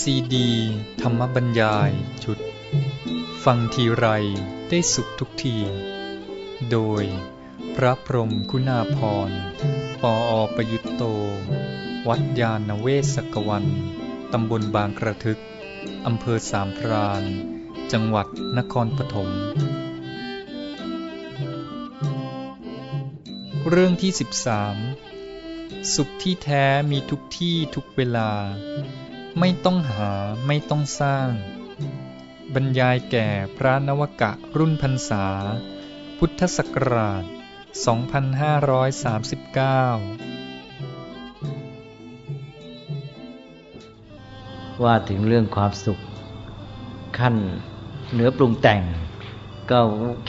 ซีดี ธรรมบรรยายชุด ฟังทีไรได้สุขทุกที โดยพระพรมคุณาพรปออประยุตโต วัดยาณเวศกวัน ตำบลบางกระทึก อำเภอสามพรานจังหวัดนครปฐม เรื่องที่ 13 สุขที่แท้มีทุกที่ทุกเวลา ไม่ต้องหาไม่ต้องสร้าง บรรยายแก่พระนวกะรุ่นพรรษา พุทธศักราช 2539 ว่าถึงเรื่องความสุขขั้นเหนือปรุงแต่ง ก็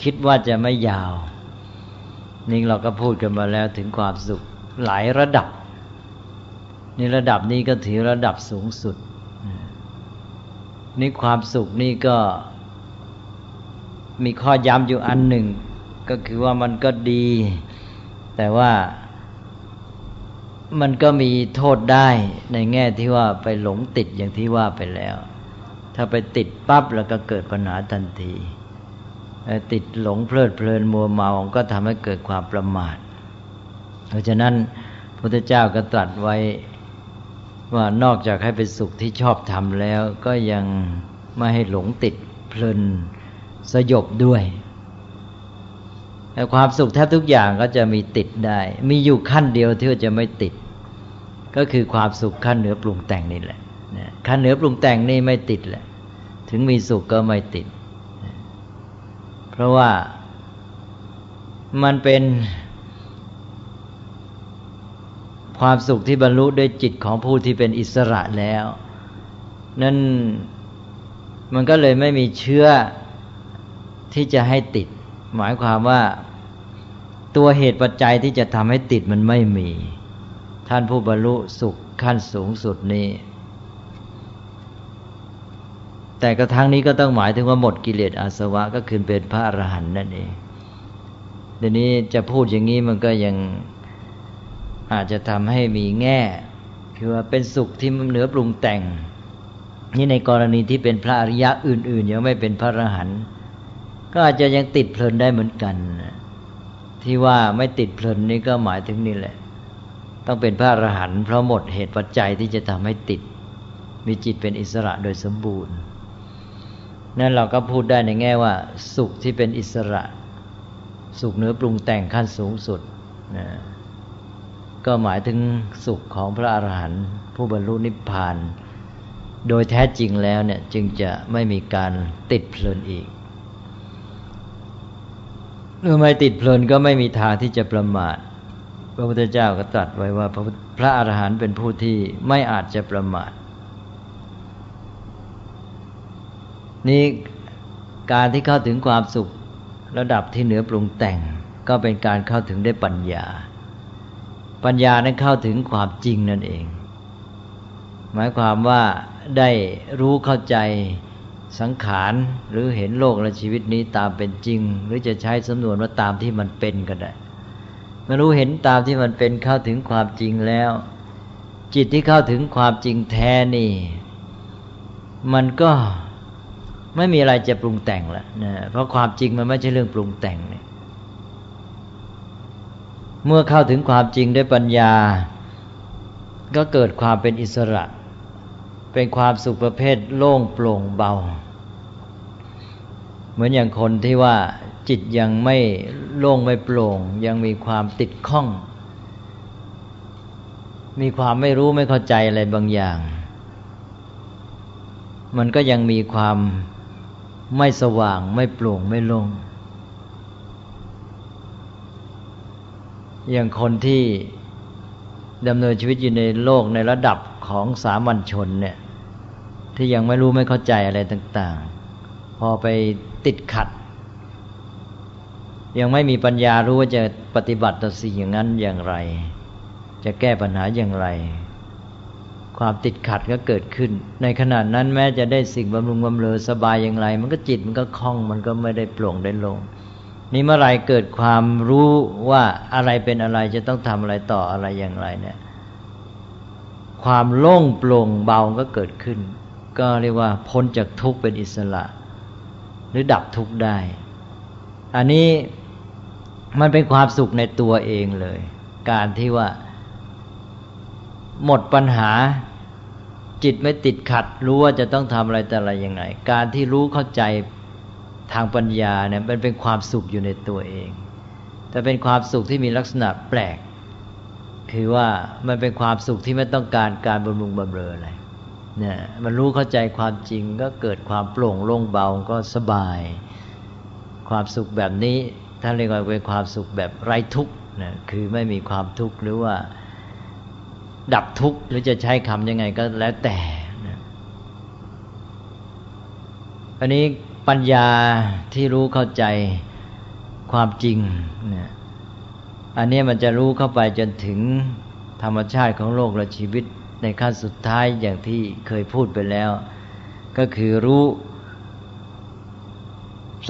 คิดว่าจะไม่ยาว นี่เราก็พูดกันมาแล้วถึงความสุขหลายระดับ นี่ระดับนี้ก็ถือระดับสูงสุด นี่ความสุขนี่ก็มีข้อย้ำอยู่อันหนึ่ง ก็คือว่ามันก็ดี แต่ว่ามันก็มีโทษได้ในแง่ที่ว่าไปหลงติดอย่างที่ว่าไปแล้ว ถ้าไปติดปั๊บแล้วก็เกิดปัญหาทันทีติดหลงเพลิดเพลินมัวเมาก็ทำให้เกิดความประมาท เพราะฉะนั้นพระพุทธเจ้าก็ตรัสไว้ ว่านอกจากให้เป็นสุขที่ชอบทำแล้ว ก็ยังไม่ให้หลงติดเพลินสยบด้วยแต่ความสุขแทบทุกอย่างก็จะมีติดได้ มีอยู่ขั้นเดียวที่จะไม่ติด ก็คือความสุขขั้นเหนือปรุงแต่งนี่แหละขั้นเหนือปรุงแต่งนี่ไม่ติดแหละ ถึงมีสุขก็ไม่ติด เพราะว่ามันเป็น ความสุขที่บรรลุด้วยจิตของผู้ที่เป็นอิสระแล้ว นั่นมันก็เลยไม่มีเชื้อที่จะให้ติด หมายความว่าตัวเหตุปัจจัยที่จะทำให้ติดมันไม่มี ท่านผู้บรรลุสุขขั้นสูงสุดนี้ แต่กระทั่งนี้ก็ต้องหมายถึงว่าหมดกิเลสอาสวะก็คือเป็นพระอรหันต์นั่นเองเดี๋ยวนี้จะพูดอย่างนี้มันก็ยัง อาจจะทำให้มีแง่คือว่าเป็นสุขที่เหนือปรุงแต่ง นี่ในกรณีที่เป็นพระอริยะอื่น ๆ ยังไม่เป็นพระอรหันต์ก็อาจจะยังติดเพลินได้เหมือนกัน ที่ว่าไม่ติดเพลินนี่ก็หมายถึงนี่แหละ ต้องเป็นพระอรหันต์เพราะหมดเหตุปัจจัยที่จะทำให้ติด มีจิตเป็นอิสระโดยสมบูรณ์นั่นเราก็พูดได้ในแง่ว่า สุขที่เป็นอิสระ สุขเหนือปรุงแต่งขั้นสูงสุดนะ ก็หมายถึงสุขของพระอาหารหันต์ผู้บรรลุนิพพาน โดยแท้จริงแล้วเนี่ยจึงจะไม่มีการติดเพลินอีกเมื่อไม่ติดเพลินก็ไม่มีทางที่จะประมาท พระพุทธเจ้าก็ตรัสไว้ว่า พระอาหารหันต์เป็นผู้ที่ไม่อาจจะประมาท นี่การที่เข้าถึงความสุขระดับที่เหนือปรุงแต่ง ก็เป็นการเข้าถึงได้ปัญญา ปัญญานั้นเข้าถึงความจริงนั่นเอง หมายความว่าได้รู้เข้าใจสังขารหรือเห็นโลกและชีวิตนี้ตามเป็นจริง หรือจะใช้สำนวนว่าตามที่มันเป็นก็ได้มารู้เห็นตามที่มันเป็นเข้าถึงความจริงแล้ว จิตที่เข้าถึงความจริงแท้นี่ มันก็ไม่มีอะไรจะปรุงแต่งละนะเพราะความจริงมันไม่ใช่เรื่องปรุงแต่งเนี่ย เมื่อเข้าถึงความจริงด้วยปัญญา ก็เกิดความเป็นอิสระ เป็นความสุขประเภทโล่งโปร่งเบา เหมือนอย่างคนที่ว่าจิตยังไม่โล่งไม่โปร่ง ยังมีความติดข้อง มีความไม่รู้ไม่เข้าใจอะไรบางอย่าง มันก็ยังมีความไม่สว่างไม่โปร่งไม่โล่ง อย่างคนที่ดำเนินชีวิตอยู่ในโลกในระดับของสามัญชนเนี่ย ที่ยังไม่รู้ไม่เข้าใจอะไรต่าง ๆ พอไปติดขัด ยังไม่มีปัญญารู้ว่าจะปฏิบัติต่อสิ่งอย่างนั้นอย่างไร จะแก้ปัญหาอย่างไร ความติดขัดก็เกิดขึ้น ในขณะนั้นแม้จะได้สิ่งบำรุงบำเรอสบายอย่างไร มันก็จิตมันก็คล่องมันก็ไม่ได้โปร่งได้ลง นี่เมื่อไรเกิดความรู้ว่าอะไรเป็นอะไรจะต้องทำอะไรต่ออะไรอย่างไรเนี่ย ความโล่งโปร่งเบาก็เกิดขึ้น ก็เรียกว่าพ้นจากทุกข์เป็นอิสระ หรือดับทุกข์ได้ อันนี้มันเป็นความสุขในตัวเองเลย การที่ว่า หมดปัญหาจิตไม่ติดขัด รู้ว่าจะต้องทำอะไรแต่อะไรยังไงการที่รู้เข้าใจ ทางปัญญาเนี่ยมันเป็นความสุขอยู่ในตัวเอง แต่เป็นความสุขที่มีลักษณะแปลก คือว่ามันเป็นความสุขที่ไม่ต้องการการบำรุงบำเรออะไรเนี่ยมันรู้เข้าใจความจริงก็เกิดความโปร่งโล่งเบาก็สบาย ความสุขแบบนี้ท่านเรียกว่าเป็นความสุขแบบไร้ทุกข์นะคือไม่มีความทุกข์หรือว่าดับทุกข์หรือจะใช้คำยังไงก็แล้วแต่นะอันนี้ ปัญญาที่รู้เข้าใจความจริงนะอันนี้มันจะรู้เข้าไปจนถึงธรรมชาติของโลกและชีวิตในขั้นสุดท้ายอย่างที่เคยพูดไปแล้ว ก็คือรู้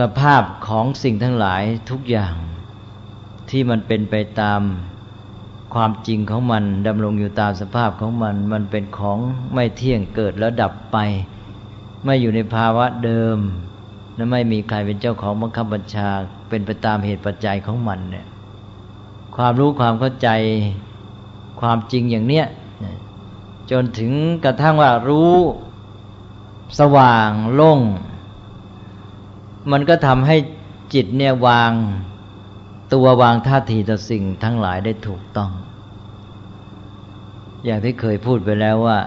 สภาพของสิ่งทั้งหลายทุกอย่างที่มันเป็นไปตามความจริงของมันดำรงอยู่ตามสภาพของมัน มันเป็นของไม่เที่ยงเกิดแล้วดับไป ไม่อยู่ในภาวะเดิม และไม่มีใครเป็นเจ้าของบังคับบัญชา เป็นไปตามเหตุปัจจัยของมันเนี่ย ความรู้ความเข้าใจความจริงอย่างเนี้ยจนถึงกระทั่งว่ารู้สว่างโล่ง มันก็ทำให้จิตเนี่ยวางตัววางท่าทีต่อสิ่งทั้งหลายได้ถูกต้อง อย่างที่เคยพูดไปแล้วว่า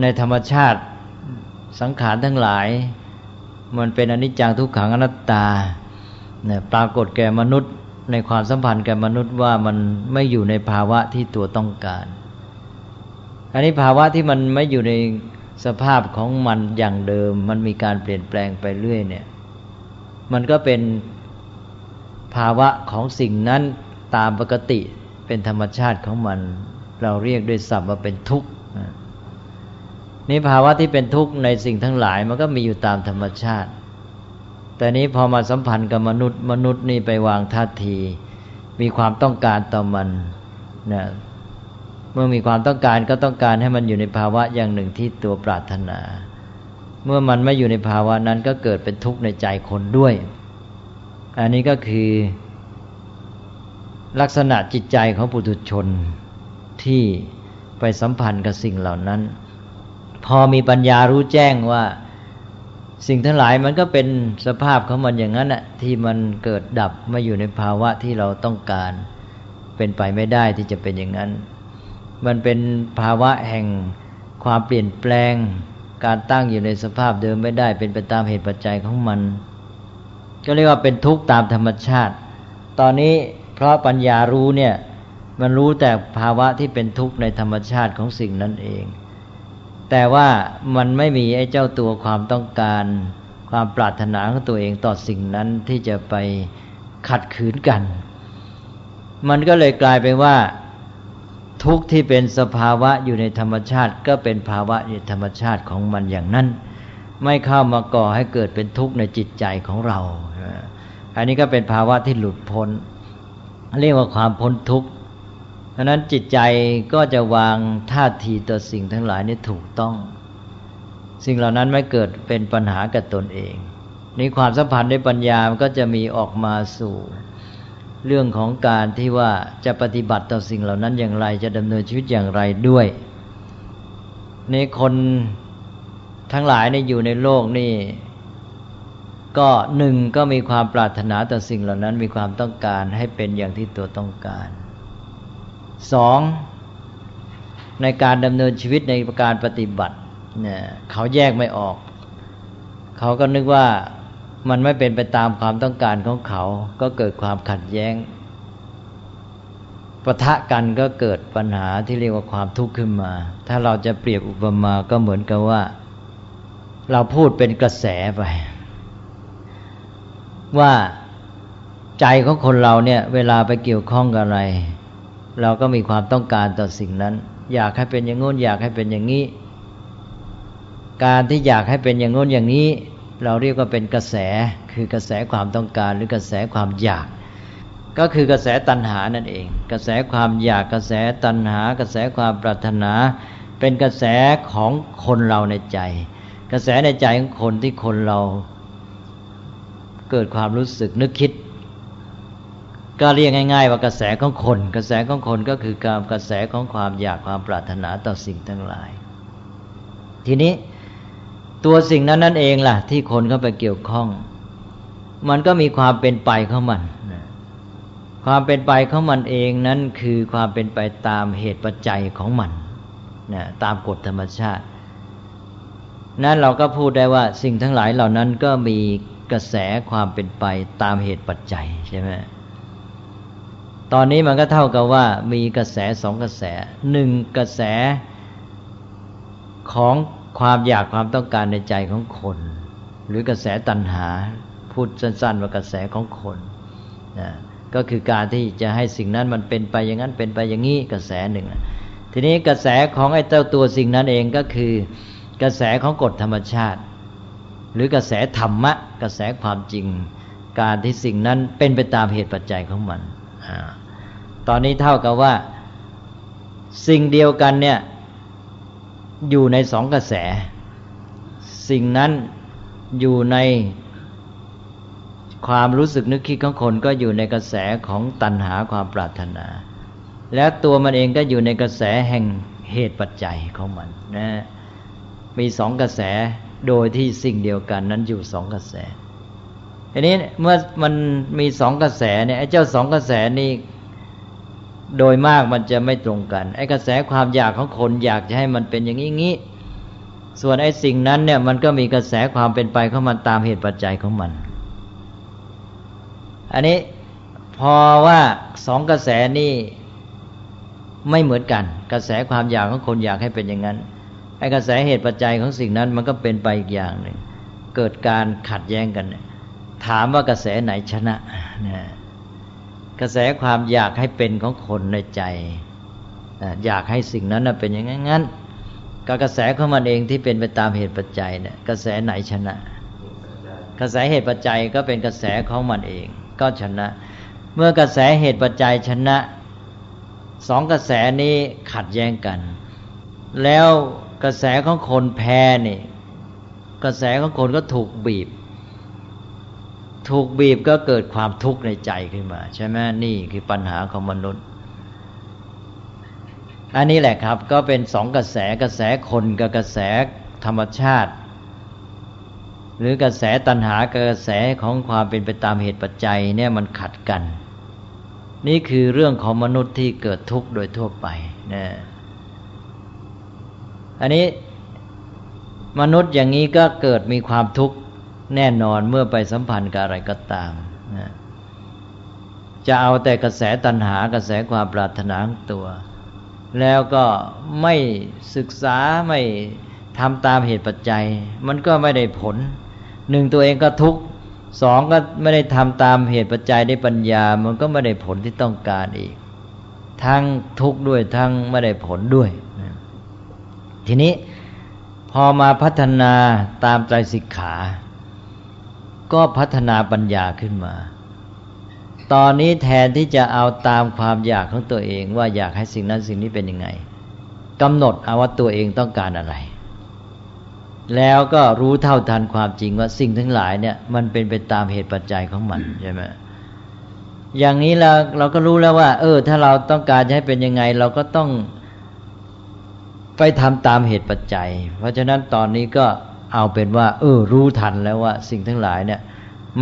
ในธรรมชาติสังขารทั้งหลาย มันเป็นอนิจจังทุกขังอนัตตาเนี่ยปรากฏแก่มนุษย์ในความสัมพันธ์แก่มนุษย์ว่ามันไม่อยู่ในภาวะที่ตัวต้องการ อันนี้ภาวะที่มันไม่อยู่ในสภาพของมันอย่างเดิม มันมีการเปลี่ยนแปลงไปเรื่อยเนี่ย มันก็เป็นภาวะของสิ่งนั้นตามปกติเป็นธรรมชาติของมัน เราเรียกด้วยศัพท์ว่าเป็นทุกข์ นี่ภาวะที่เป็นทุกข์ในสิ่งทั้งหลายมันก็มีอยู่ตามธรรมชาติ แต่นี้พอมาสัมพันธ์กับมนุษย์ มนุษย์นี่ไปวางท่าที มีความต้องการต่อมันนะเมื่อมีความต้องการก็ต้องการให้มันอยู่ในภาวะอย่างหนึ่งที่ตัวปรารถนา เมื่อมันไม่อยู่ในภาวะนั้นก็เกิดเป็นทุกข์ในใจคนด้วย อันนี้ก็คือ ลักษณะจิตใจของปุถุชนที่ไปสัมพันธ์กับสิ่งเหล่านั้น พอมีปัญญารู้แจ้งว่า สิ่งทั้งหลายมันก็เป็นสภาพของมันอย่างนั้นแหะที่มันเกิดดับมาอยู่ในภาวะที่เราต้องการ เป็นไปไม่ได้ที่จะเป็นอย่างนั้น มันเป็นภาวะแห่งความเปลี่ยนแปลง การตั้งอยู่ในสภาพเดิมไม่ได้ เป็นไปตามเหตุปัจจัยของมัน ก็เรียกว่าเป็นทุกข์ตามธรรมชาติ ตอนนี้เพราะปัญญารู้เนี่ยมันรู้แต่ภาวะที่เป็นทุกข์ในธรรมชาติของสิ่งนั้นเอง แต่ว่ามันไม่มีไอ้เจ้าตัวความต้องการความปรารถนาของตัวเองต่อสิ่งนั้นที่จะไปขัดขืนกัน มันก็เลยกลายเป็นว่า ทุกข์ที่เป็นสภาวะอยู่ในธรรมชาติ ก็เป็นภาวะในธรรมชาติของมันอย่างนั้น ไม่เข้ามาก่อให้เกิดเป็นทุกข์ในจิตใจของเรา อันนี้ก็เป็นภาวะที่หลุดพ้น เรียกว่าความพ้นทุกข์ ดังนั้นจิตใจก็จะวางท่าทีต่อสิ่งทั้งหลายนี่ถูกต้อง สิ่งเหล่านั้นไม่เกิดเป็นปัญหากับตนเองนี่ความสัมพันธ์ในปัญญามันก็จะมีออกมาสู่ เรื่องของการที่ว่าจะปฏิบัติต่อสิ่งเหล่านั้นอย่างไร จะดำเนินชีวิตอย่างไรด้วยในคนทั้งหลายในอยู่ในโลกนี่ก็หนึ่งก็มีความปรารถนาต่อสิ่งเหล่านั้น มีความต้องการให้เป็นอย่างที่ตัวต้องการ สองในการดำเนินชีวิตในการปฏิบัติเนี่ยเขาแยกไม่ออก เขาก็นึกว่ามันไม่เป็นไปตามความต้องการของเขา ก็เกิดความขัดแย้งปะทะกันก็เกิดปัญหาที่เรียกว่าความทุกข์ขึ้นมา ถ้าเราจะเปรียบอุปมาก็เหมือนกับว่า เราพูดเป็นกระแสไป ว่าใจของคนเราเนี่ย เวลาไปเกี่ยวข้องกับอะไร เราก็มีความต้องการต่อสิ่งนั้น อยากให้เป็นอย่างงู้นอยากให้เป็นอย่างนี้ การที่อยากให้เป็นอย่างงู้นอย่างนี้ เราเรียกว่าเป็นกระแสคือกระแสความต้องการหรือกระแสความอยาก ก็คือกระแสตัณหานั่นเอง กระแสความอยากกระแสตัณหา กระแสความปรารถนา เป็นกระแสของคนเราในใจ กระแสในใจของคนที่คนเราเกิดความรู้สึกนึกคิด ก็เรียกง่าย ๆ ว่ากระแสของคน กระแสของคนก็คือการกระแสของความอยากความปรารถนาต่อสิ่งทั้งหลาย ทีนี้ตัวสิ่งนั้นนั่นเองล่ะ ที่คนเข้าไปเกี่ยวข้อง มันก็มีความเป็นไปของมัน ความเป็นไปของมันเองนั้นคือความเป็นไปตามเหตุปัจจัยของมันนะตามกฎธรรมชาติ นั้นเราก็พูดได้ว่าสิ่งทั้งหลายเหล่านั้นก็มีกระแสความเป็นไปตามเหตุปัจจัยใช่ไหม ตอนนี้มันก็เท่ากับว่ามีกระแสสองกระแสหนึ่งกระแสของความอยากความต้องการในใจของคน หรือกระแสตัณหา พูดสั้นๆว่ากระแสของคนนะก็คือการที่จะให้สิ่งนั้นมันเป็นไปอย่างนั้นเป็นไปอย่างนี้กระแสหนึ่ง ทีนี้กระแสของไอ้เจ้าตัวสิ่งนั้นเองก็คือกระแสของกฎธรรมชาติ หรือกระแสธรรมะ กระแสความจริง การที่สิ่งนั้นเป็นไปตามเหตุปัจจัยของมันอ ตอนนี้เท่ากับว่า สิ่งเดียวกันเนี่ย อยู่ในสองกระแส สิ่งนั้นอยู่ในความรู้สึกนึกคิดของคนก็อยู่ในกระแสของตัณหาความปรารถนา และตัวมันเองก็อยู่ในกระแสแห่งเหตุปัจจัยของมันนะมีสองกระแสโดยที่สิ่งเดียวกันนั้นอยู่สองกระแสทีนี้เมื่อมันมีสองกระแสเนี่ยไอ้เจ้าสองกระแสนี้ โดยมากมันจะไม่ตรงกัน ไอ้กระแสความอยากของคนอยากจะให้มันเป็นอย่างนี้งี้ส่วนไอ้สิ่งนั้นเนี่ยมันก็มีกระแสความเป็นไปของมันตามเหตุปัจจัยของมัน อันนี้พอว่าสองกระแสนี่ไม่เหมือนกัน กระแสความอยากของคนอยากให้เป็นอย่างนั้นไอ้กระแสเหตุปัจจัยของสิ่งนั้นมันก็เป็นไปอีกอย่างหนึ่งเกิดการขัดแย้งกัน ถามว่ากระแสไหนชนะนะ กระแสความอยากให้เป็นของคนในใจ อยากให้สิ่งนั้นเป็นอย่างนั้นกับกระแสของมันเองที่เป็นไปตามเหตุปัจจัยเนี่ยกระแสไหนชนะ กระแสเหตุปัจจัยก็เป็นกระแสของมันเอง ก็ชนะ เมื่อกระแสเหตุปัจจัยชนะสองกระแสนี้ขัดแย้งกัน แล้วกระแสของคนแพ้นี่กระแสของคนก็ถูกบีบ ถูกบีบก็เกิดความทุกข์ในใจขึ้นมา ใช่ไหมนี่คือปัญหาของมนุษย์ อันนี้แหละครับ ก็เป็นสองกระแสกระแสคนกับกระแสธรรมชาติ หรือกระแสตัณหากระแสของความเป็นไปตามเหตุปัจจัยเนี่ยมันขัดกัน นี่คือเรื่องของมนุษย์ที่เกิดทุกข์โดยทั่วไปนะอันนี้มนุษย์อย่างนี้ก็เกิดมีความทุกข์ แน่นอนเมื่อไปสัมพันธ์กับอะไรก็ตามนะจะเอาแต่กระแสตัณหากระแสความปรารถนาของตัว แล้วก็ไม่ศึกษาไม่ทำตามเหตุปัจจัย มันก็ไม่ได้ผล หนึ่งตัวเองก็ทุกข์สองก็ไม่ได้ทำตามเหตุปัจจัยได้ปัญญา มันก็ไม่ได้ผลที่ต้องการอีก ทั้งทุกข์ด้วยทั้งไม่ได้ผลด้วย ทีนี้พอมาพัฒนาตามใจสิกขา ก็พัฒนาปัญญาขึ้นมา ตอนนี้แทนที่จะเอาตามความอยากของตัวเองว่าอยากให้สิ่งนั้นสิ่งนี้เป็นยังไงกำหนดเอาว่าตัวเองต้องการอะไร แล้วก็รู้เท่าทันความจริงว่าสิ่งทั้งหลายเนี่ย มันเป็นไปตามเหตุปัจจัยของมันใช่ไหมอย่างนี้เราเราก็รู้แล้วว่า เออ ถ้าเราต้องการจะให้เป็นยังไง เราก็ต้องไปทำตามเหตุปัจจัย เพราะฉะนั้นตอนนี้ก็ เอาเป็นว่า เออ รู้ทันแล้วว่าสิ่งทั้งหลายเนี่ย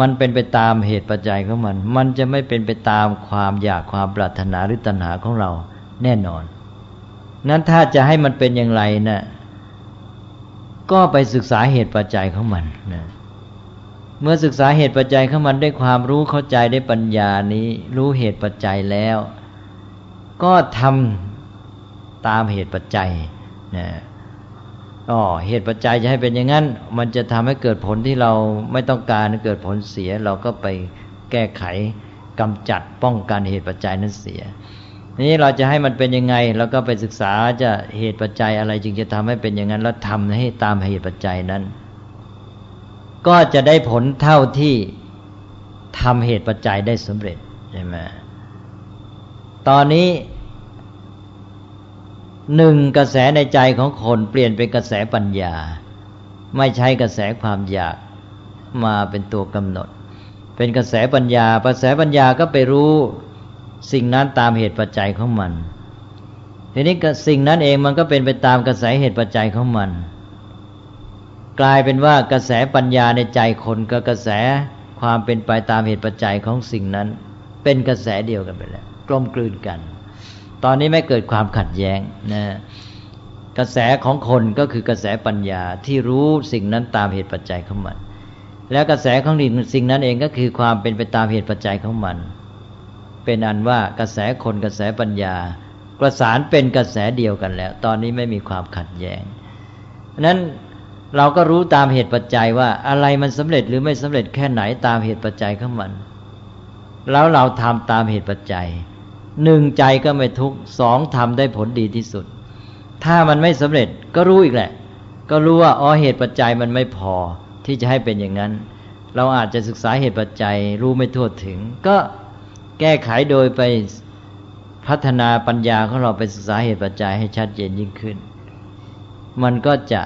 มันเป็นไปตามเหตุปัจจัยของมัน มันจะไม่เป็นไปตามความอยากความปรารถนาหรือตัณหาของเราแน่นอน นั้นถ้าจะให้มันเป็นอย่างไรนะ่ะก็ไปศึกษาเหตุปัจจัยของมันนะเมื่อศึกษาเหตุปัจจัยของมันด้วยความรู้เข้าใจได้ปัญญานี้ รู้เหตุปัจจัยแล้ว ก็ทำตามเหตุปัจจัยนะ อ๋อเหตุปัจจัยจะให้เป็นอย่างนั้น มันจะทำให้เกิดผลที่เราไม่ต้องการเกิดผลเสีย เราก็ไปแก้ไขกำจัดป้องกันเหตุปัจจัยนั้นเสียนี้เราจะให้มันเป็นยังไงเราก็ไปศึกษาจะเหตุปัจจัยอะไรจึงจะทำให้เป็นอย่างนั้น แล้วทำให้ตามเหตุปัจจัยนั้น ก็จะได้ผลเท่าที่ทำเหตุปัจจัยได้สำเร็จใช่ไหมตอนนี้ หนึ่งกระแสในใจของคนเปลี่ยนเป็นกระแสปัญญา ไม่ใช้กระแสความอยากมาเป็นตัวกำหนด เป็นกระแสปัญญากระแสปัญญาก็ไปรู้สิ่งนั้นตามเหตุปัจจัยของมัน ทีนี้สิ่งนั้นเองมันก็เป็นไปตามกระแสเหตุปัจจัยของมัน กลายเป็นว่ากระแสปัญญาในใจคนกับกระแสความเป็นไปตามเหตุปัจจัยของสิ่งนั้น เป็นกระแสเดียวกันไปแล้วกลมกลืนกัน ตอนนี้ไม่เกิดความขัดแย้งนะกระแสของคนก็คือกระแสปัญญาที่รู้สิ่งนั้นตามเหตุปัจจัยของมัน แล้วกระแสของสิ่งนั้นเองก็คือความเป็นไปตามเหตุปัจจัยของมัน เป็นอันว่ากระแสคนกระแสปัญญา ประสานเป็นกระแสเดียวกันแล้ว ตอนนี้ไม่มีความขัดแย้งนั้นเราก็รู้ตามเหตุปัจจัยว่าอะไรมันสำเร็จหรือไม่สำเร็จแค่ไหนตามเหตุปัจจัยของมัน แล้วเราทำตามเหตุปัจจัย หนึ่งใจก็ไม่ทุกสองทำได้ผลดีที่สุด ถ้ามันไม่สำเร็จก็รู้อีกแหละ ก็รู้ว่าอ๋อเหตุปัจจัยมันไม่พอที่จะให้เป็นอย่างนั้น เราอาจจะศึกษาเหตุปัจจัยรู้ไม่ทั่วถึง ก็แก้ไขโดยไปพัฒนาปัญญาของเราไปศึกษาเหตุปัจจัยให้ชัดเจนยิ่งขึ้น มันก็จะ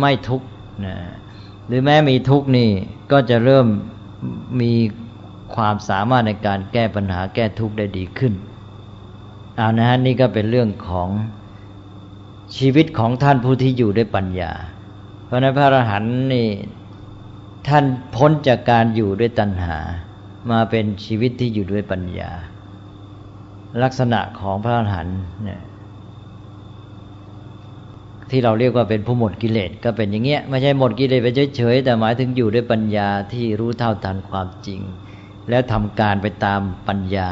ไม่ทุกข์นะหรือแม้มีทุกข์นี่ก็จะเริ่มมี ความสามารถในการแก้ปัญหาแก้ทุกข์ได้ดีขึ้นเอานะฮะนี่ก็เป็นเรื่องของชีวิตของท่านผู้ที่อยู่ด้วยปัญญา เพราะนั้นพระอรหันต์นี่ท่านพ้นจากการอยู่ด้วยตัณหา มาเป็นชีวิตที่อยู่ด้วยปัญญา ลักษณะของพระอรหันต์เนี่ยที่เราเรียกว่าเป็นผู้หมดกิเลสก็เป็นอย่างเงี้ยไม่ใช่หมดกิเลสไปเฉยๆแต่หมายถึงอยู่ด้วยปัญญาที่รู้เท่าทันความจริง แล้วทำการไปตามปัญญา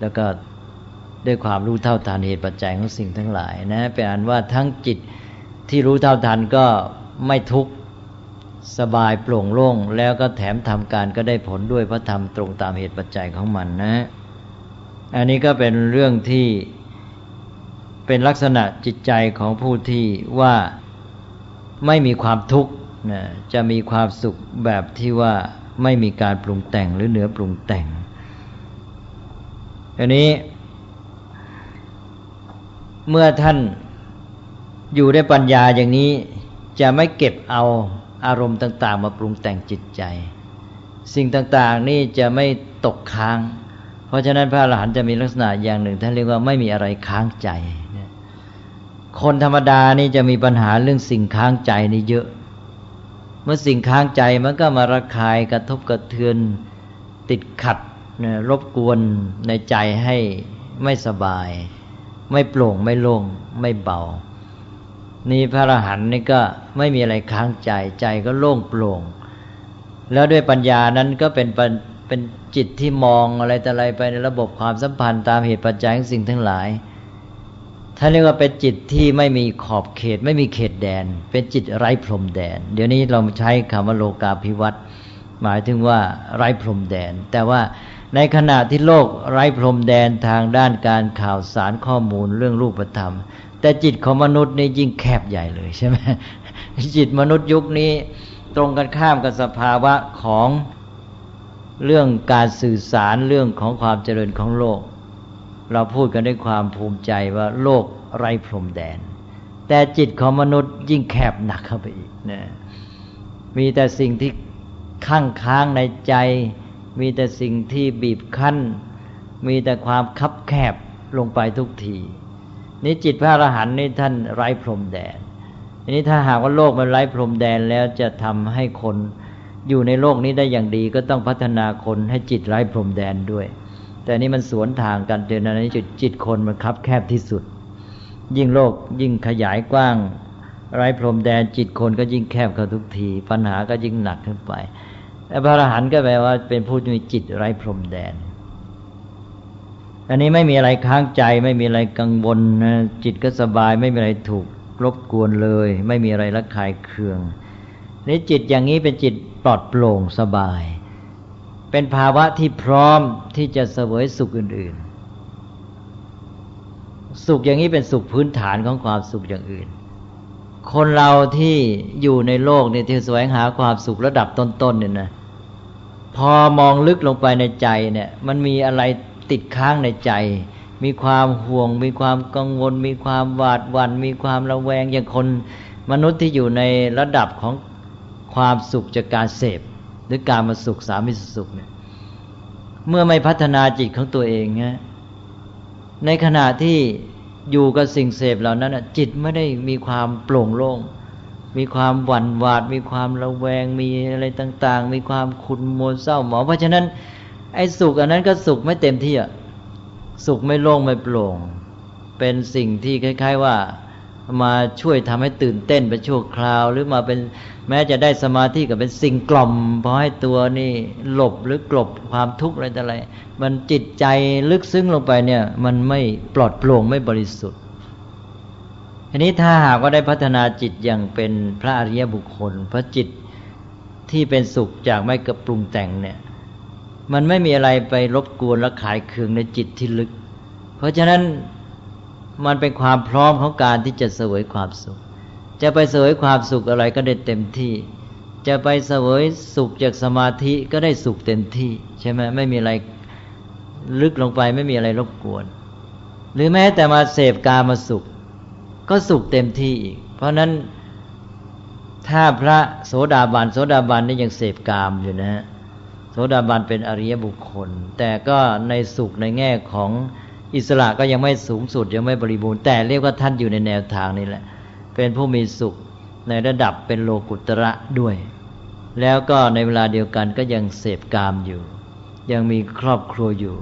แล้วก็ด้วยความรู้เท่าทันเหตุปัจจัยของสิ่งทั้งหลายนะเป็นอันว่าทั้งจิตที่รู้เท่าทันก็ไม่ทุกข์สบายโปร่งโล่งแล้วก็แถมทำการก็ได้ผลด้วยพระธรรมตรงตามเหตุปัจจัยของมันนะ อันนี้ก็เป็นเรื่องที่เป็นลักษณะจิตใจของผู้ที่ว่าไม่มีความทุกข์นะจะมีความสุขแบบที่ว่า ไม่มีการปรุงแต่งหรือเหนือปรุงแต่งอันนี้ เมื่อท่านอยู่ในปัญญาอย่างนี้จะไม่เก็บเอาอารมณ์ต่าง ๆ มาปรุงแต่งจิตใจ สิ่งต่างๆนี่จะไม่ตกค้าง เพราะฉะนั้นพระอรหันต์จะมีลักษณะอย่างหนึ่งท่านเรียกว่าไม่มีอะไรค้างใจคนธรรมดานี่จะมีปัญหาเรื่องสิ่งค้างใจนี่เยอะ เมื่อสิ่งค้างใจมันก็มาระคายกระทบกระเทือนติดขัดรบกวนในใจให้ไม่สบาย ไม่โปร่งไม่โล่งไม่เบา นี่พระอรหันต์นี่ก็ไม่มีอะไรค้างใจใจก็โล่งโปร่ง แล้วด้วยปัญญานั้นก็เป็นเป็นจิตที่มองอะไรแต่อะไรไปในระบบความสัมพันธ์ตามเหตุปัจจัยของสิ่งทั้งหลาย ท่านเรียกว่าเป็นจิตที่ไม่มีขอบเขต ไม่มีเขตแดน เป็นจิตไร้พรมแดน เดี๋ยวนี้เราใช้คำว่าโลกาภิวัตน์หมายถึงว่าไร้พรมแดน แต่ว่าในขณะที่โลกไร้พรมแดนทางด้านการข่าวสารข้อมูลเรื่องรูปธรรม แต่จิตของมนุษย์นี่ยิ่งแคบใหญ่เลยใช่ไหมจิตมนุษย์ยุคนี้ตรงกันข้ามกับสภาวะของเรื่องการสื่อสารเรื่องของความเจริญของโลก เราพูดกันด้วยความภูมิใจว่าโลกไร้พรมแดน แต่จิตของมนุษย์ยิ่งแคบหนักเข้าไปอีกนะมีแต่สิ่งที่ข้างค้างในใจ มีแต่สิ่งที่บีบคั้น มีแต่ความคับแคบลงไปทุกทีนี่จิตพระอรหันต์นี่ท่านไร้พรมแดนอันนี้ถ้าหากว่าโลกมันไร้พรมแดนแล้วจะทำให้คนอยู่ในโลกนี้ได้อย่างดีก็ต้องพัฒนาคนให้จิตไร้พรมแดนด้วย แต่นี่มันสวนทางกันเจนนี้จิตจิตคนมันคับแคบที่สุด ยิ่งโลกยิ่งขยายกว้าง ไร้พรมแดนจิตคนก็ยิ่งแคบเข้าทุกที ปัญหาก็ยิ่งหนักขึ้นไปแต่พระอรหันต์ก็แปลว่าเป็นผู้มีจิตไร้พรมแดน อันนี้ไม่มีอะไรค้างใจไม่มีอะไรกังวลจิตก็สบายไม่มีอะไรถูกรบกวนเลย ไม่มีอะไรระคายเคืองนี่จิตอย่างนี้เป็นจิตปลอดโปร่งสบาย เป็นภาวะที่พร้อมที่จะเสวยสุขอื่น ๆ สุขอย่างนี้เป็นสุขพื้นฐานของความสุขอย่างอื่น คนเราที่อยู่ในโลกเนี่ยที่แสวงหาความสุขระดับต้นๆเนี่ยนะพอมองลึกลงไปในใจเนี่ย มันมีอะไรติดค้างในใจ มีความห่วง มีความกังวล มีความหวาดหวัน่นมีความระแวงอย่างคนมนุษย์ที่อยู่ในระดับของความสุขจากการเสพ รือการมาสุขสามิสุขเนี่ยเมื่อไม่พัฒนาจิตของตัวเองนะในขณะที่อยู่กับสิ่งเสพเหล่านั้นจิตไม่ได้มีความโปร่งโล่ง มีความหวั่นหวาด มีความระแวง มีอะไรต่าง ๆ มีความขุ่นมัวเศร้าหมองเพราะฉะนั้น ไอ้สุขอันนั้นก็สุขไม่เต็มที่อะสุขไม่โล่งไม่โปร่ง เป็นสิ่งที่คล้าย ๆ ว่า มาช่วยทำให้ตื่นเต้นไปชั่วคราว หรือมาเป็นแม้จะได้สมาธิกับเป็นสิ่งกล่อมพอให้ตัวนี่หลบหรือกลบความทุกข์อะไรแต่อะไร มันจิตใจลึกซึ้งลงไปเนี่ย มันไม่ปลอดโปร่งไม่บริสุทธิ์ทีนี้ถ้าหากว่าได้พัฒนาจิตอย่างเป็นพระอริยบุคคล พระจิตที่เป็นสุขจากไม่กระปรุงแต่งเนี่ย มันไม่มีอะไรไปรบกวนและขายเคืองในจิตที่ลึก เพราะฉะนั้น มันเป็นความพร้อมของการที่จะเสวยความสุข จะไปเสวยความสุขอะไรก็ได้เต็มที่ จะไปเสวยสุขจากสมาธิก็ได้สุขเต็มที่ ใช่ไหมไม่มีอะไรลึกลงไปไม่มีอะไรรบกวน หรือแม้แต่มาเสพกามาสุข ก็สุขเต็มที่อีก เพราะนั้นถ้าพระโสดาบันโสดาบันนี่ยังเสพกามอยู่นะฮะโสดาบันเป็นอริยบุคคล แต่ก็ในสุขในแง่ของ อิสระก็ยังไม่สูงสุดยังไม่บริบูรณ์แต่เรียกว่าท่านอยู่ในแนวทางนี้แหละ เป็นผู้มีสุขในระดับเป็นโลกุตระด้วย แล้วก็ในเวลาเดียวกันก็ยังเสพกามอยู่ ยังมีครอบครัวอยู่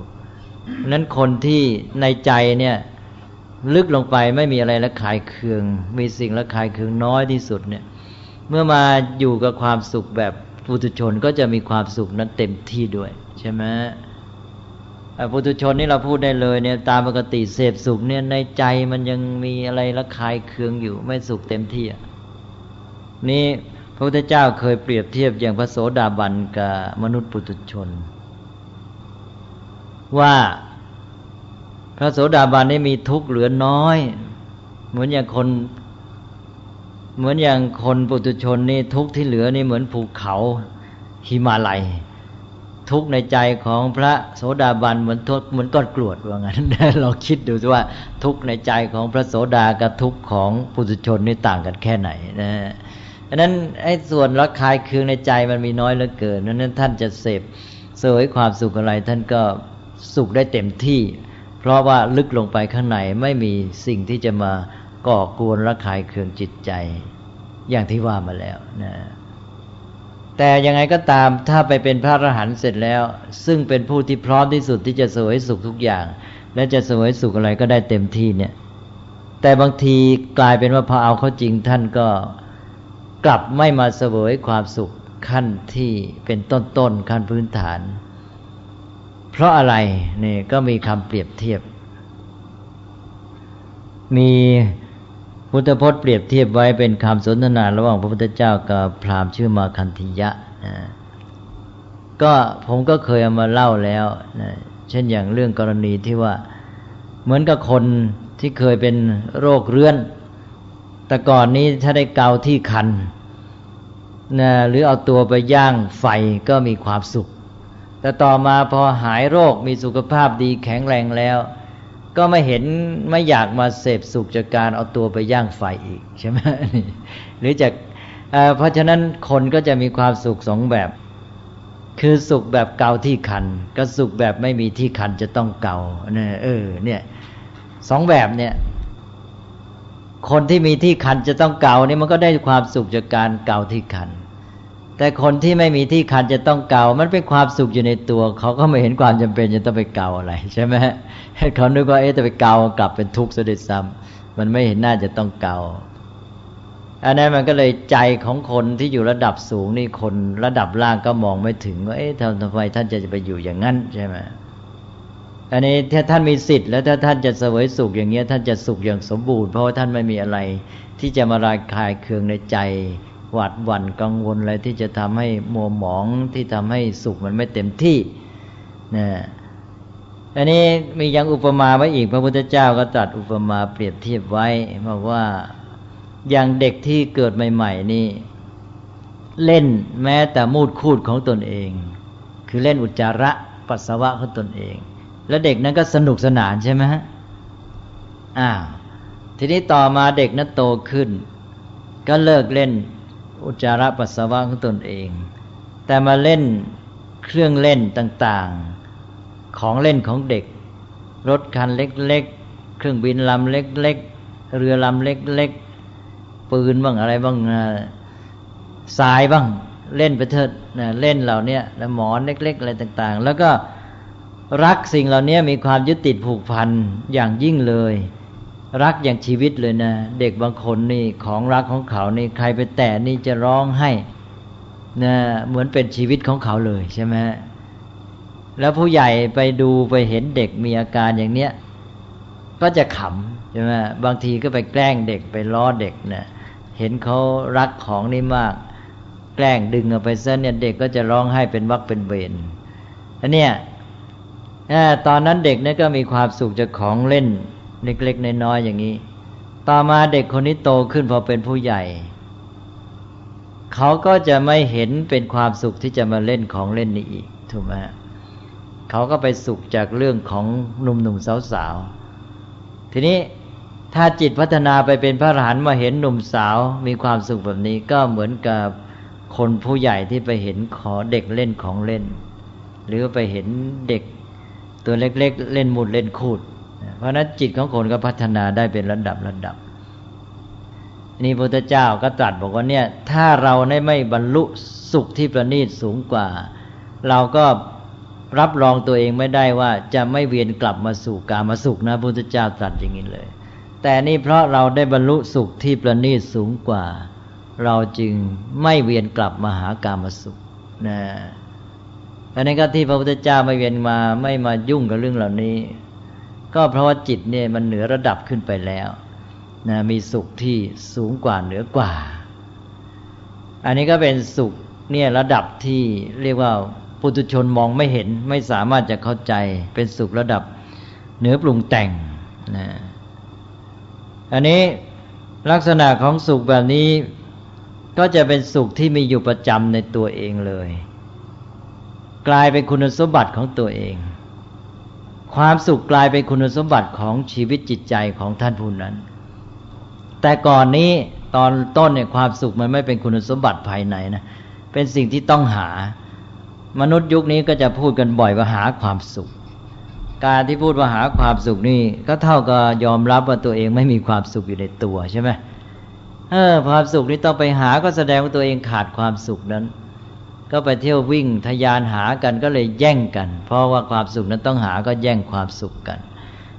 นั้นคนที่ในใจเนี่ยลึกลงไปไม่มีอะไรละขายเคือง มีสิ่งละขายเคืองน้อยที่สุดเนี่ย เมื่อมาอยู่กับความสุขแบบปุถุชนก็จะมีความสุขนั้นเต็มที่ด้วย ใช่ไหม ปุถุชนนี่เราพูดได้เลยเนี่ยตามปกติเสพสุขเนี่ยในใจมันยังมีอะไรละคายเคืองอยู่ไม่สุขเต็มที่นี่พระพุทธเจ้าเคยเปรียบเทียบอย่างพระโสดาบันกับมนุษย์ปุถุชน ว่าพระโสดาบันนี่มีทุกข์เหลือน้อย เหมือนอย่างคนเหมือนอย่างคนปุถุชนนี่ทุกข์ที่เหลือนี่เหมือนภูเขาหิมาลัย ทุกในใจของพระโสดาบันเหมือนทเหมือนก้อนกรวดว่างั้นเราคิดดูว่าทุกในใจของพระโสดากับทุกของปุถุชนนี่ต่างกันแค่ไหนนะดังนั้นไอ้ส่วนรักคายคืองในใจมันมีน้อยเหลือเกินนั้นท่านจะเสพเสวยความสุขอะไร ท่านก็สุขได้เต็มที่ เพราะว่าลึกลงไปข้างในไม่มีสิ่งที่จะมาก่อกวนรักคายเคืองจิตใจ อย่างที่ว่ามาแล้วนะ แต่ยังไงก็ตามถ้าไปเป็นพระอรหันต์เสร็จแล้ว ซึ่งเป็นผู้ที่พร้อมที่สุดที่จะสวยสุขทุกอย่าง และจะสวยสุขอะไรก็ได้เต็มที่เนี่ย แต่บางทีกลายเป็นว่าพอเอาเข้าจริงท่านก็กลับไม่มาเสวยความสุขขั้นที่เป็นต้นๆขั้นพื้นฐาน เพราะอะไรนี่ก็มีคำเปรียบเทียบ มี พุทธพจน์เปรียบเทียบไว้เป็นคำสนทนาระหว่างพระพุทธเจ้ากับพราหมณ์ชื่อมาคันธิยะนะก็ผมก็เคยเอามาเล่าแล้วนะเช่นอย่างเรื่องกรณีที่ว่าเหมือนกับคนที่เคยเป็นโรคเรื้อน แต่ก่อนนี้ถ้าได้เกาที่คันนะหรือเอาตัวไปย่างไฟก็มีความสุข แต่ต่อมาพอหายโรคมีสุขภาพดีแข็งแรงแล้ว ก็ไม่เห็นไม่อยากมาเสพสุขจากการเอาตัวไปย่างไฟอีกใช่ไหมหรือจากเพราะฉะนั้นคนก็จะมีความสุขสองแบบ คือสุขแบบเกาที่คันก็สุขแบบไม่มีที่คันจะต้องเกาเนี่ยเออเนี่ยสองแบบเนี่ย คนที่มีที่คันจะต้องเกาเนี่ยมันก็ได้ความสุขจากการเกาที่คัน แต่คนที่ไม่มีที่คันจะต้องเกา มันเป็นความสุขอยู่ในตัว เขาก็ไม่เห็นความจำเป็นจะต้องไปเกาอะไร ใช่ไหมเขานึกว่าเอ๊ะจะไปเกากลับเป็นทุกข์เสด็จซ้ำมันไม่เห็นน่าจะต้องเกา อันนั้นมันก็เลยใจของคนที่อยู่ระดับสูงนี่คนระดับล่างก็มองไม่ถึงว่าเอ๊ะทำทำไมท่านจะไปอยู่อย่างนั้นใช่ไหมอันนี้ถ้าท่านมีสิทธิ์แล้วถ้าท่านจะเสวยสุขอย่างเงี้ยท่านจะสุขอย่างสมบูรณ์เพราะว่าท่านไม่มีอะไรที่จะมาระคายเคืองในใจ หวาดหวั่นกังวลอะไรที่จะทำให้มัวหมองที่ทำให้สุขมันไม่เต็มที่นะอันนี้มียังอุปมาไว้อีกพระพุทธเจ้าก็ตรัสอุปมาเปรียบเทียบไว้บอกว่าอย่างเด็กที่เกิดใหม่ ๆ นี่ เล่นแม้แต่มูดคูดของตนเอง คือเล่นอุจจาระปัสสาวะของตนเอง แล้วเด็กนั้นก็สนุกสนานใช่ไหมฮะอ้าวทีนี้ต่อมาเด็กนั้นโตขึ้น ก็เลิกเล่น อุจจาระปัสสาวะของตนเอง แต่มาเล่นเครื่องเล่นต่างๆ ของเล่นของเด็ก รถคันเล็กๆ เครื่องบินลำเล็กๆ เรือลำเล็กๆ ปืนบ้างอะไรบ้างสายบ้างเล่นไปเถิดเล่นเหล่านี้แล้วหมอนเล็ก ๆ อะไรต่างๆ แล้วก็รักสิ่งเหล่านี้มีความยึดติดผูกพันอย่างยิ่งเลย รักอย่างชีวิตเลยนะ เด็กบางคนนี่ของรักของเขานี่ใครไปแตะนี่จะร้องให้นะเหมือนเป็นชีวิตของเขาเลยใช่ไหมแล้วผู้ใหญ่ไปดูไปเห็นเด็กมีอาการอย่างเนี้ยก็จะขำใช่ไหมบางทีก็ไปแกล้งเด็กไปล้อเด็กนะเห็นเขารักของนี่มาก แกล้งดึงเอาไปซะเนี่ยเด็กก็จะร้องให้เป็นวักเป็นเบนอันเนี้ยตอนนั้นเด็กนี่ก็มีความสุขจากของเล่น เล็กๆน้อยๆอย่างนี้ ต่อมาเด็กคนนี้โตขึ้นพอเป็นผู้ใหญ่ เขาก็จะไม่เห็นเป็นความสุขที่จะมาเล่นของเล่นนี้อีกถูกไหมเขาก็ไปสุขจากเรื่องของหนุ่มๆสาวๆทีนี้ถ้าจิตพัฒนาไปเป็นพระอรหันต์มาเห็นหนุ่มสาวมีความสุขแบบนี้ก็เหมือนกับคนผู้ใหญ่ที่ไปเห็นขอเด็กเล่นของเล่น หรือไปเห็นเด็กตัวเล็กๆเล่นมุดเล่นคูด เพราะนั้นจิตของคนก็พัฒนาได้เป็นระดับระดับ นี่พระพุทธเจ้าก็ตรัสบอกว่าเนี่ย ถ้าเราได้ไม่บรรลุสุขที่ประณีตสูงกว่า เราก็รับรองตัวเองไม่ได้ว่าจะไม่เวียนกลับมาสู่กามาสุขนะพระพุทธเจ้าตรัสอย่างนี้เลย แต่นี่เพราะเราได้บรรลุสุขที่ประณีตสูงกว่า เราจึงไม่เวียนกลับมาหากามาสุขนะอันนี้ก็ที่พระพุทธเจ้าไม่เวียนมาไม่มายุ่งกับเรื่องเหล่านี้ ก็เพราะว่าจิตเนี่ยมันเหนือระดับขึ้นไปแล้วนะมีสุขที่สูงกว่าเหนือกว่า อันนี้ก็เป็นสุขเนี่ยระดับที่เรียกว่าปุถุชนมองไม่เห็นไม่สามารถจะเข้าใจเป็นสุขระดับเหนือปรุงแต่งนะอันนี้ลักษณะของสุขแบบนี้ ก็จะเป็นสุขที่มีอยู่ประจำในตัวเองเลย กลายเป็นคุณสมบัติของตัวเอง ความสุขกลายเป็นคุณสมบัติของชีวิตจิตใจของท่านผู้นั้น แต่ก่อนนี้ตอนต้นเนี่ยความสุขมันไม่เป็นคุณสมบัติภายในนะเป็นสิ่งที่ต้องหา มนุษย์ยุคนี้ก็จะพูดกันบ่อยว่าหาความสุข การที่พูดว่าหาความสุขนี่ก็เท่ากับยอมรับว่าตัวเองไม่มีความสุขอยู่ในตัวใช่ไหมเออความสุขนี้ต้องไปหาก็แสดงว่าตัวเองขาดความสุขนั้น ก็ไปเที่ยววิ่งทยานหากันก็เลยแย่งกัน เพราะว่าความสุขนั้นต้องหาก็แย่งความสุขกัน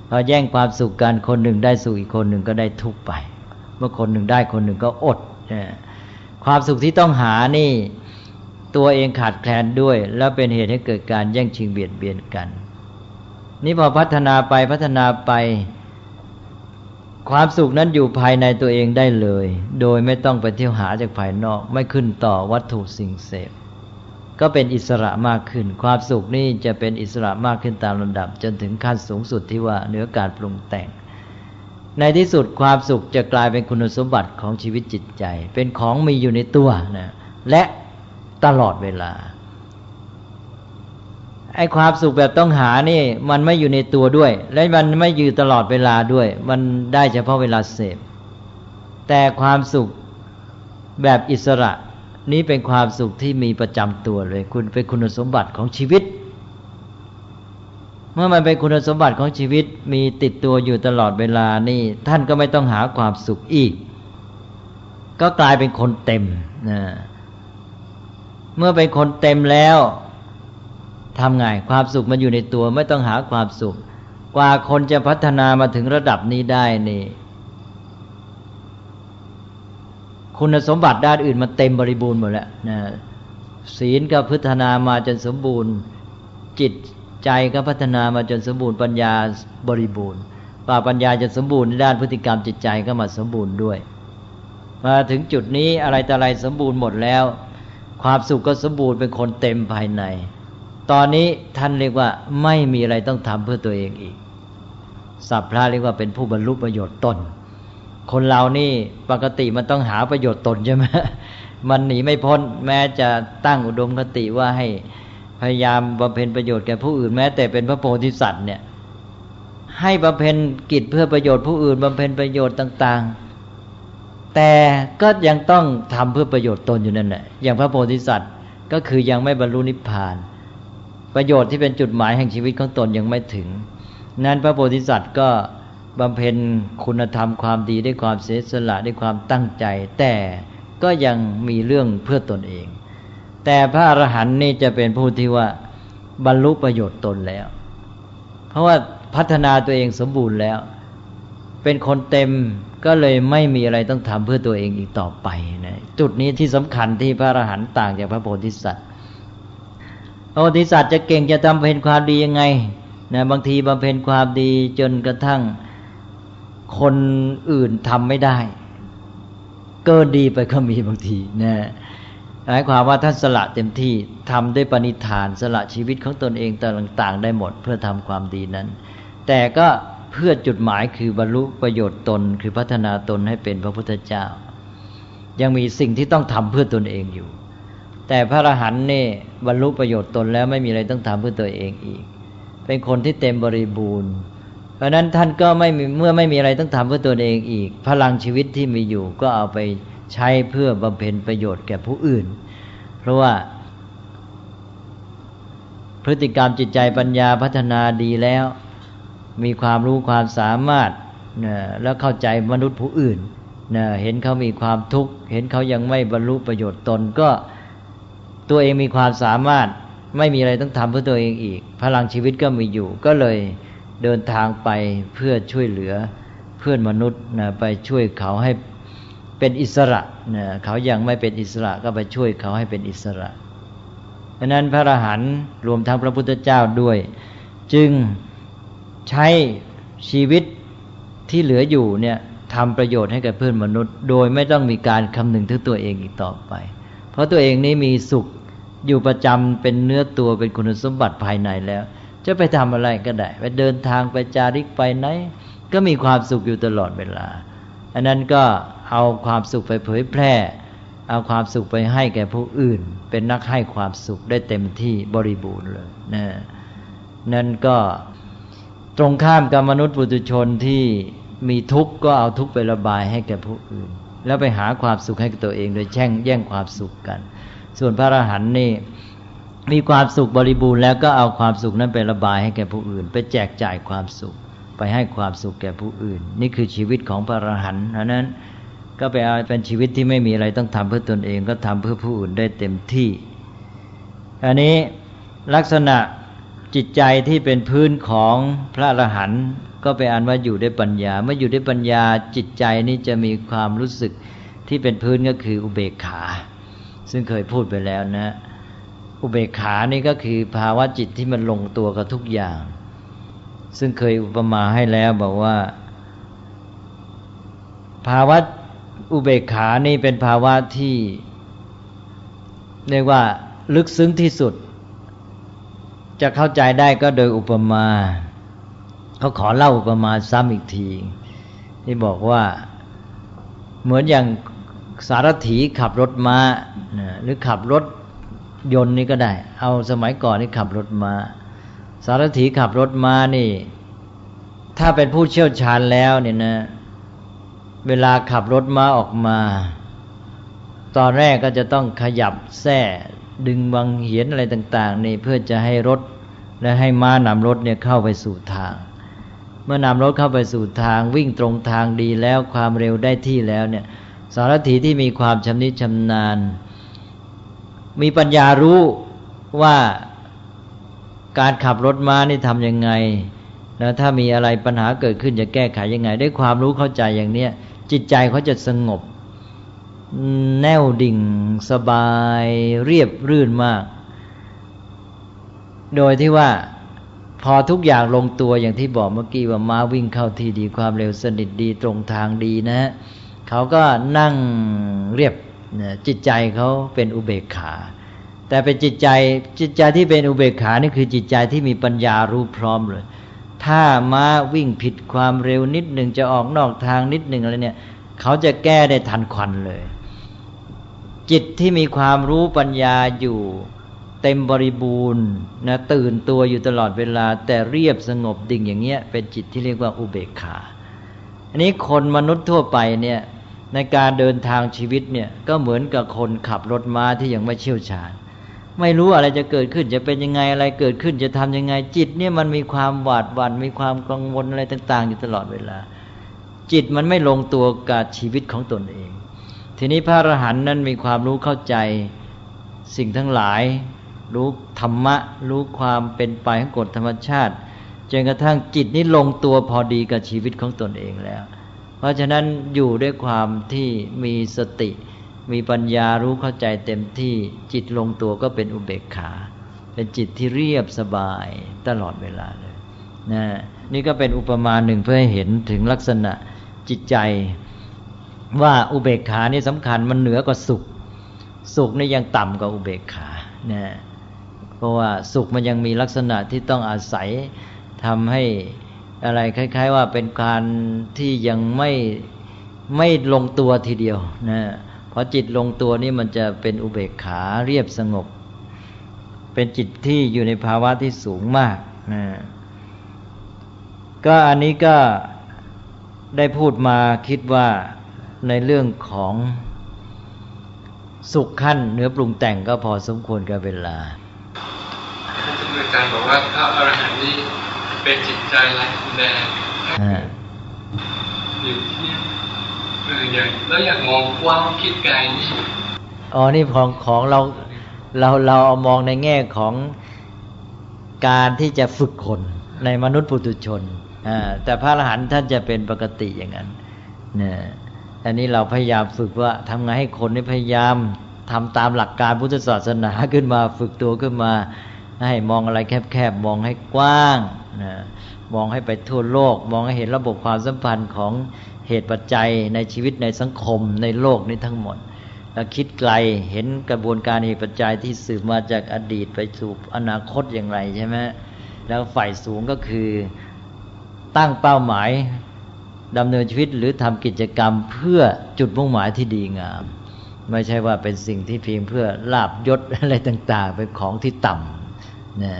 พอแย่งความสุขกันคนหนึ่งได้สุขอีกคนหนึ่งก็ได้ทุกไป เมื่อคนหนึ่งได้คนหนึ่งก็อดความสุขที่ต้องหานี่ ตัวเองขาดแคลนด้วย แล้วเป็นเหตุให้เกิดการแย่งชิงเบียดเบียนกัน นี่พอพัฒนาไปพัฒนาไป ความสุขนั้นอยู่ภายในตัวเองได้เลย โดยไม่ต้องไปเที่ยวหาจากภายนอก ไม่ขึ้นต่อวัตถุสิ่งเสพ ก็เป็นอิสระมากขึ้น ความสุขนี่จะเป็นอิสระมากขึ้นตามลำดับ จนถึงขั้นสูงสุดที่ว่าเหนือการปรุงแต่ง ในที่สุดความสุขจะกลายเป็นคุณสมบัติของชีวิตจิตใจ เป็นของมีอยู่ในตัวนะและตลอดเวลาไอ้ความสุขแบบต้องหานี่มันไม่อยู่ในตัวด้วย และมันไม่อยู่ตลอดเวลาด้วย มันได้เฉพาะเวลาเสพแต่ความสุขแบบอิสระ นี้เป็นความสุขที่มีประจำตัวเลย คุณเป็นคุณสมบัติของชีวิต เมื่อมันเป็นคุณสมบัติของชีวิตมีติดตัวอยู่ตลอดเวลานี่ท่านก็ไม่ต้องหาความสุขอีก ก็กลายเป็นคนเต็มนะเมื่อเป็นคนเต็มแล้วทำไงความสุขมันอยู่ในตัวไม่ต้องหาความสุข กว่าคนจะพัฒนามาถึงระดับนี้ได้นี่ คุณสมบัติด้านอื่นมันเต็มบริบูรณ์หมดแล้วนะศีลก็พัฒนามาจนสมบูรณ์ จิตใจก็พัฒนามาจนสมบูรณ์ปัญญาบริบูรณ์ป่าปัญญาจะสมบูรณ์ในด้านพฤติกรรมจิตใจก็มาสมบูรณ์ด้วย มาถึงจุดนี้อะไรแต่อะไรสมบูรณ์หมดแล้ว ความสุขก็สมบูรณ์เป็นคนเต็มภายใน ตอนนี้ท่านเรียกว่าไม่มีอะไรต้องทำเพื่อตัวเองอีกสัพพะเรียกว่าเป็นผู้บรรลุประโยชน์ตน คนเรานี่ปกติมันต้องหาประโยชน์ตนใช่ไหมมันหนีไม่พ้น แม้จะตั้งอุดมคติว่าให้พยายามบำเพ็ญประโยชน์แก่ผู้อื่นแม้แต่เป็นพระโพธิสัตว์เนี่ย ให้บำเพ็ญกิจเพื่อประโยชน์ผู้อื่นบำเพ็ญประโยชน์ต่าง ๆ แต่ก็ยังต้องทำเพื่อประโยชน์ตนอยู่นั่นแหละอย่างพระโพธิสัตว์ก็คือยังไม่บรรลุนิพพาน ประโยชน์ที่เป็นจุดหมายแห่งชีวิตของตนยังไม่ถึง นั้นพระโพธิสัตว์ก็ บำเพ็ญคุณธรรมความดีด้วยความเสียสละด้วยความตั้งใจ แต่ก็ยังมีเรื่องเพื่อตนเอง แต่พระอรหันต์นี่จะเป็นผู้ที่ว่าบรรลุประโยชน์ตนแล้ว เพราะว่าพัฒนาตัวเองสมบูรณ์แล้ว เป็นคนเต็มก็เลยไม่มีอะไรต้องทำเพื่อตัวเองอีกต่อไปนะจุดนี้ที่สำคัญที่พระอรหันต์ต่างจากพระโพธิสัตว์พระโพธิสัตว์จะเก่งจะทำเพ็ญความดียังไงนะบางทีบำเพ็ญความดีจนกระทั่ง คนอื่นทำไม่ได้ เกินดีไปก็มีบางทีนะหมายความว่าท่านสละเต็มที่ทำด้วยปณิธานสละชีวิตของตนเองต่างๆ ได้หมดเพื่อทำความดีนั้น แต่ก็เพื่อจุดหมายคือบรรลุประโยชน์ตน คือพัฒนาตนให้เป็นพระพุทธเจ้า ยังมีสิ่งที่ต้องทำเพื่อตนเองอยู่ แต่พระอรหันต์นี่บรรลุประโยชน์ตนแล้วไม่มีอะไรต้องทำเพื่อตัวเองอีก เป็นคนที่เต็มบริบูรณ์ ราะนั้นท่านก็ไม่มีเมื่อไม่มีอะไรต้องทำเพื่อตัวเองอีก พลังชีวิตที่มีอยู่ก็เอาไปใช้เพื่อบำเพ็ญประโยชน์แก่ผู้อื่น เพราะว่าพฤติกรรมจิตใจปัญญาพัฒนาดีแล้ว มีความรู้ความสามารถนะแล้วเข้าใจมนุษย์ผู้อื่นนะเห็นเขามีความทุกข์เห็นเขายังไม่บรรลุประโยชน์ตนก็ตัวเองมีความสามารถไม่มีอะไรต้องทำเพื่อตัวเองอีก พลังชีวิตก็มีอยู่ก็เลย เดินทางไปเพื่อช่วยเหลือเพื่อนมนุษย์นะไปช่วยเขาให้เป็นอิสระนะเขายังไม่เป็นอิสระก็ไปช่วยเขาให้เป็นอิสระเพราะนั้นพระอรหันต์รวมทั้งพระพุทธเจ้าด้วย จึงใช้ชีวิตที่เหลืออยู่เนี่ยทำประโยชน์ให้กับเพื่อนมนุษย์ โดยไม่ต้องมีการคำนึงถึงตัวเองอีกต่อไป เพราะตัวเองนี้มีสุขอยู่ประจำเป็นเนื้อตัวเป็นคุณสมบัติภายในแล้ว จะไปทำอะไรก็ได้ ไปเดินทางไปจาริกไปไหน ก็มีความสุขอยู่ตลอดเวลา อันนั้นก็เอาความสุขไปเผยแพร่ เอาความสุขไปให้แก่ผู้อื่น เป็นนักให้ความสุขได้เต็มที่บริบูรณ์เลยนะนั่นก็ตรงข้ามกับมนุษย์ปุถุชนที่มีทุกข์ก็เอาทุกข์ไประบายให้แก่ผู้อื่น แล้วไปหาความสุขให้กับตัวเองโดยแช่งแย่งความสุขกัน ส่วนพระอรหันต์นี่ มีความสุขบริบูรณ์แล้วก็เอาความสุขนั้นไประบายให้แก่ผู้อื่น ไปแจกจ่ายความสุข ไปให้ความสุขแก่ผู้อื่น นี่คือชีวิตของพระอรหันต์เพราะนั้น ก็ไปเอาเป็นชีวิตที่ไม่มีอะไรต้องทำเพื่อตนเองก็ทำเพื่อผู้อื่นได้เต็มที่อันนี้ลักษณะจิตใจที่เป็นพื้นของพระอรหันต์ก็ไปอันว่าอยู่ด้วยปัญญา เมื่ออยู่ด้วยปัญญาจิตใจนี้จะมีความรู้สึกที่เป็นพื้นก็คืออุเบกขา ซึ่งเคยพูดไปแล้วนะ อุเบกขานี่ก็คือภาวะจิตที่มันลงตัวกับทุกอย่าง ซึ่งเคยอุปมาให้แล้วบอกว่า ภาวะอุเบกขานี่เป็นภาวะที่เรียกว่าลึกซึ้งที่สุด จะเข้าใจได้ก็โดยอุปมาเขาขอเล่าอุปมาซ้ำอีกที ที่บอกว่าเหมือนอย่างสารถีขับรถมา้าหรือขับรถ ยนต์นี่ก็ได้ เอาสมัยก่อนนี่ขับรถมา สารถีขับรถมานี่ ถ้าเป็นผู้เชี่ยวชาญแล้วเนี่ยนะ เวลาขับรถมาออกมา ตอนแรกก็จะต้องขยับแส้ดึงบางเหียนอะไรต่าง ๆ นี่เพื่อจะให้รถและให้ม้านำรถเนี่ยเข้าไปสู่ทาง เมื่อนำรถเข้าไปสู่ทาง วิ่งตรงทางดีแล้วความเร็วได้ที่แล้วเนี่ยสารถีที่มีความชำนิชำนาญ มีปัญญารู้ว่าการขับรถม้านี่ทำยังไง แล้วถ้ามีอะไรปัญหาเกิดขึ้นจะแก้ไขยังไงได้ความรู้เข้าใจอย่างเนี้ย จิตใจเขาจะสงบ แน่วดิ่ง สบายเรียบรื่นมาก โดยที่ว่าพอทุกอย่างลงตัวอย่างที่บอกเมื่อกี้ว่าม้าวิ่งเข้าที่ดีความเร็วสนิทดีตรงทางดีนะ เขาก็นั่งเรียบ จิตใจเขาเป็นอุเบกขา แต่เป็นจิตใจจิตใจที่เป็นอุเบกขานี่คือจิตใจที่มีปัญญารู้พร้อมเลย ถ้าม้าวิ่งผิดความเร็วนิดหนึ่งจะออกนอกทางนิดหนึ่งอะไรเนี่ยเขาจะแก้ได้ทันควันเลย จิตที่มีความรู้ปัญญาอยู่เต็มบริบูรณ์นะตื่นตัวอยู่ตลอดเวลา แต่เรียบสงบดิ่งอย่างเงี้ยเป็นจิตที่เรียกว่าอุเบกขา อันนี้คนมนุษย์ทั่วไปเนี่ย ในการเดินทางชีวิตเนี่ยก็เหมือนกับคนขับรถม้าที่ยังไม่เชี่ยวชาญ ไม่รู้อะไรจะเกิดขึ้นจะเป็นยังไงอะไรเกิดขึ้นจะทำยังไงจิตเนี่ยมันมีความหวาดหวัน่นมีความกังวลอะไรต่าง ๆ อยู่ตลอดเวลา จิตมันไม่ลงตัวกับชีวิตของตนเอง ทีนี้พระอรหันต์นั้นมีความรู้เข้าใจสิ่งทั้งหลาย รู้ธรรมะ รู้ความเป็นไปของกฎธรรมชาติจนกระทั่งจิตนี้ลงตัวพอดีกับชีวิตของตนเองแล้ว เพราะฉะนั้นอยู่ด้วยความที่มีสติ มีปัญญารู้เข้าใจเต็มที่จิตลงตัวก็เป็นอุเบกขา เป็นจิตที่เรียบสบายตลอดเวลาเลยนะนี่ก็เป็นอุปมาหนึ่งเพื่อให้เห็นถึงลักษณะจิตใจ ว่าอุเบกขานี่สำคัญมันเหนือกว่าสุข สุขนี่ยังต่ำกว่าอุเบกขานะเพราะว่าสุขมันยังมีลักษณะที่ต้องอาศัยทำให้ อะไรคล้าย ๆ ว่าเป็นการที่ยังไม่ไม่ลงตัวทีเดียวนะพอจิตลงตัวนี่มันจะเป็นอุเบกขาเรียบสงบ เป็นจิตที่อยู่ในภาวะที่สูงมากนะก็อันนี้ก็ได้พูดมาคิดว่าในเรื่องของสุขขั้นเนื้อปรุงแต่งก็พอสมควรกับเวลาอาจารย์บอกว่าพระอรหันต์นี่ เป็นจิตใจไร้แดงอยู่ที่เอออย่างแล้วอยากมองกว้างคิดไกลนี่อ๋อนี่ของของเราเราเราเอามองในแง่ของการที่จะฝึกคนในมนุษย์ปุถุชนอ่าแต่พระอรหันต์ท่านจะเป็นปกติอย่างนั้นเนี่ยอันนี้เราพยายามฝึกว่าทำไงให้คนนี่พยายามทำตามหลักการพุทธศาสนาขึ้นมา ฝึกตัวขึ้นมา ให้มองอะไรแคบๆมองให้กว้าง นะมองให้ไปทั่วโลก มองให้เห็นระบบความสัมพันธ์ของเหตุปัจจัยในชีวิตในสังคมในโลกนี้ทั้งหมด แล้วคิดไกลเห็นกระบวนการเหตุปัจจัยที่สืบมาจากอดีตไปสู่อนาคตอย่างไรใช่ไหมแล้วฝ่ายสูงก็คือตั้งเป้าหมายดำเนินชีวิตหรือทำกิจกรรมเพื่อจุดมุ่งหมายที่ดีงาม ไม่ใช่ว่าเป็นสิ่งที่เพียงเพื่อลาบยศอะไรต่าง ๆ เป็นของที่ต่ำนะ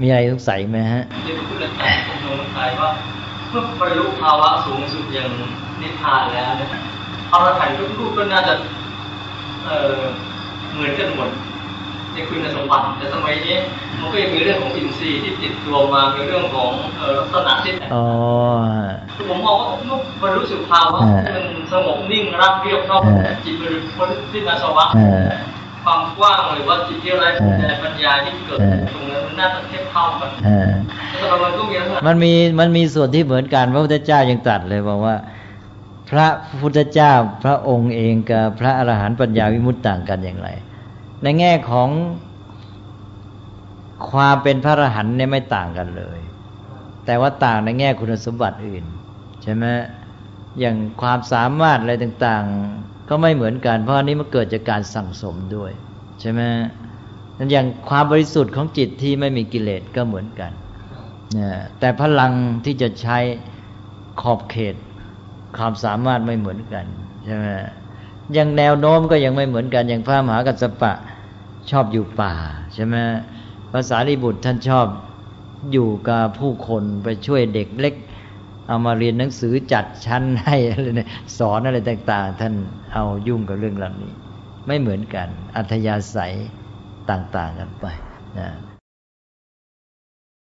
มีอะไรสงสัยไหมฮะที่พูดอาจารย์ผมสงสัยว่าเมื่อบรรลุภาวะสูงสุดอย่างนิพพานแล้วเนี่ยอรหันต์ทุกรูปก็น่าจะเออเหมือนกันหมดในคุณสมบัติแต่สมัยนี้มันก็ยังมีเรื่องของอินทรีย์ที่ติดตัวมามีเรื่องของลักษณะที่แตกต่างผมมองว่าเมื่อบรรลุสุภาวะมันสงบนิ่งรักเรียบชอบจิตบริสุทธิ์ที่นาสวะ ความกว้างหรือว่าจิตที่ไรแต่ปัญญาที่เกิดตรงนั้นมันน่าจะเทียบเท่ากันแต่มันก็มีมันมีมันมีส่วนที่เหมือนกันพระพุทธเจ้ายังตัดเลยบอกว่า พระพุทธเจ้าพระองค์เองกับพระอรหันต์ปัญญาวิมุตต่างกันอย่างไร ในแง่ของความเป็นพระอรหันต์เนี่ยไม่ต่างกันเลย แต่ว่าต่างในแง่คุณสมบัติอื่น ใช่ไหมอย่างความสามารถอะไรต่าง ก็ไม่เหมือนกัน เพราะอันนี้มันเกิดจากการสั่งสมด้วย ใช่ไหมนั่นอย่างความบริสุทธิ์ของจิตที่ไม่มีกิเลสก็เหมือนกันนะแต่พลังที่จะใช้ขอบเขต ความสามารถไม่เหมือนกันใช่ไหมอย่างแนวโน้มก็ยังไม่เหมือนกัน อย่างพระมหากัสสปะชอบอยู่ป่าใช่ไหมภาษาลิบุตรท่านชอบอยู่กับผู้คนไปช่วยเด็กเล็ก เอามาเรียนหนังสือจัดชั้นให้อะไรสอนอะไรต่าง ๆ ท่านเอายุ่งกับเรื่องเหล่านี้ ไม่เหมือนกัน อัธยาศัยต่าง ๆ กันไปนะ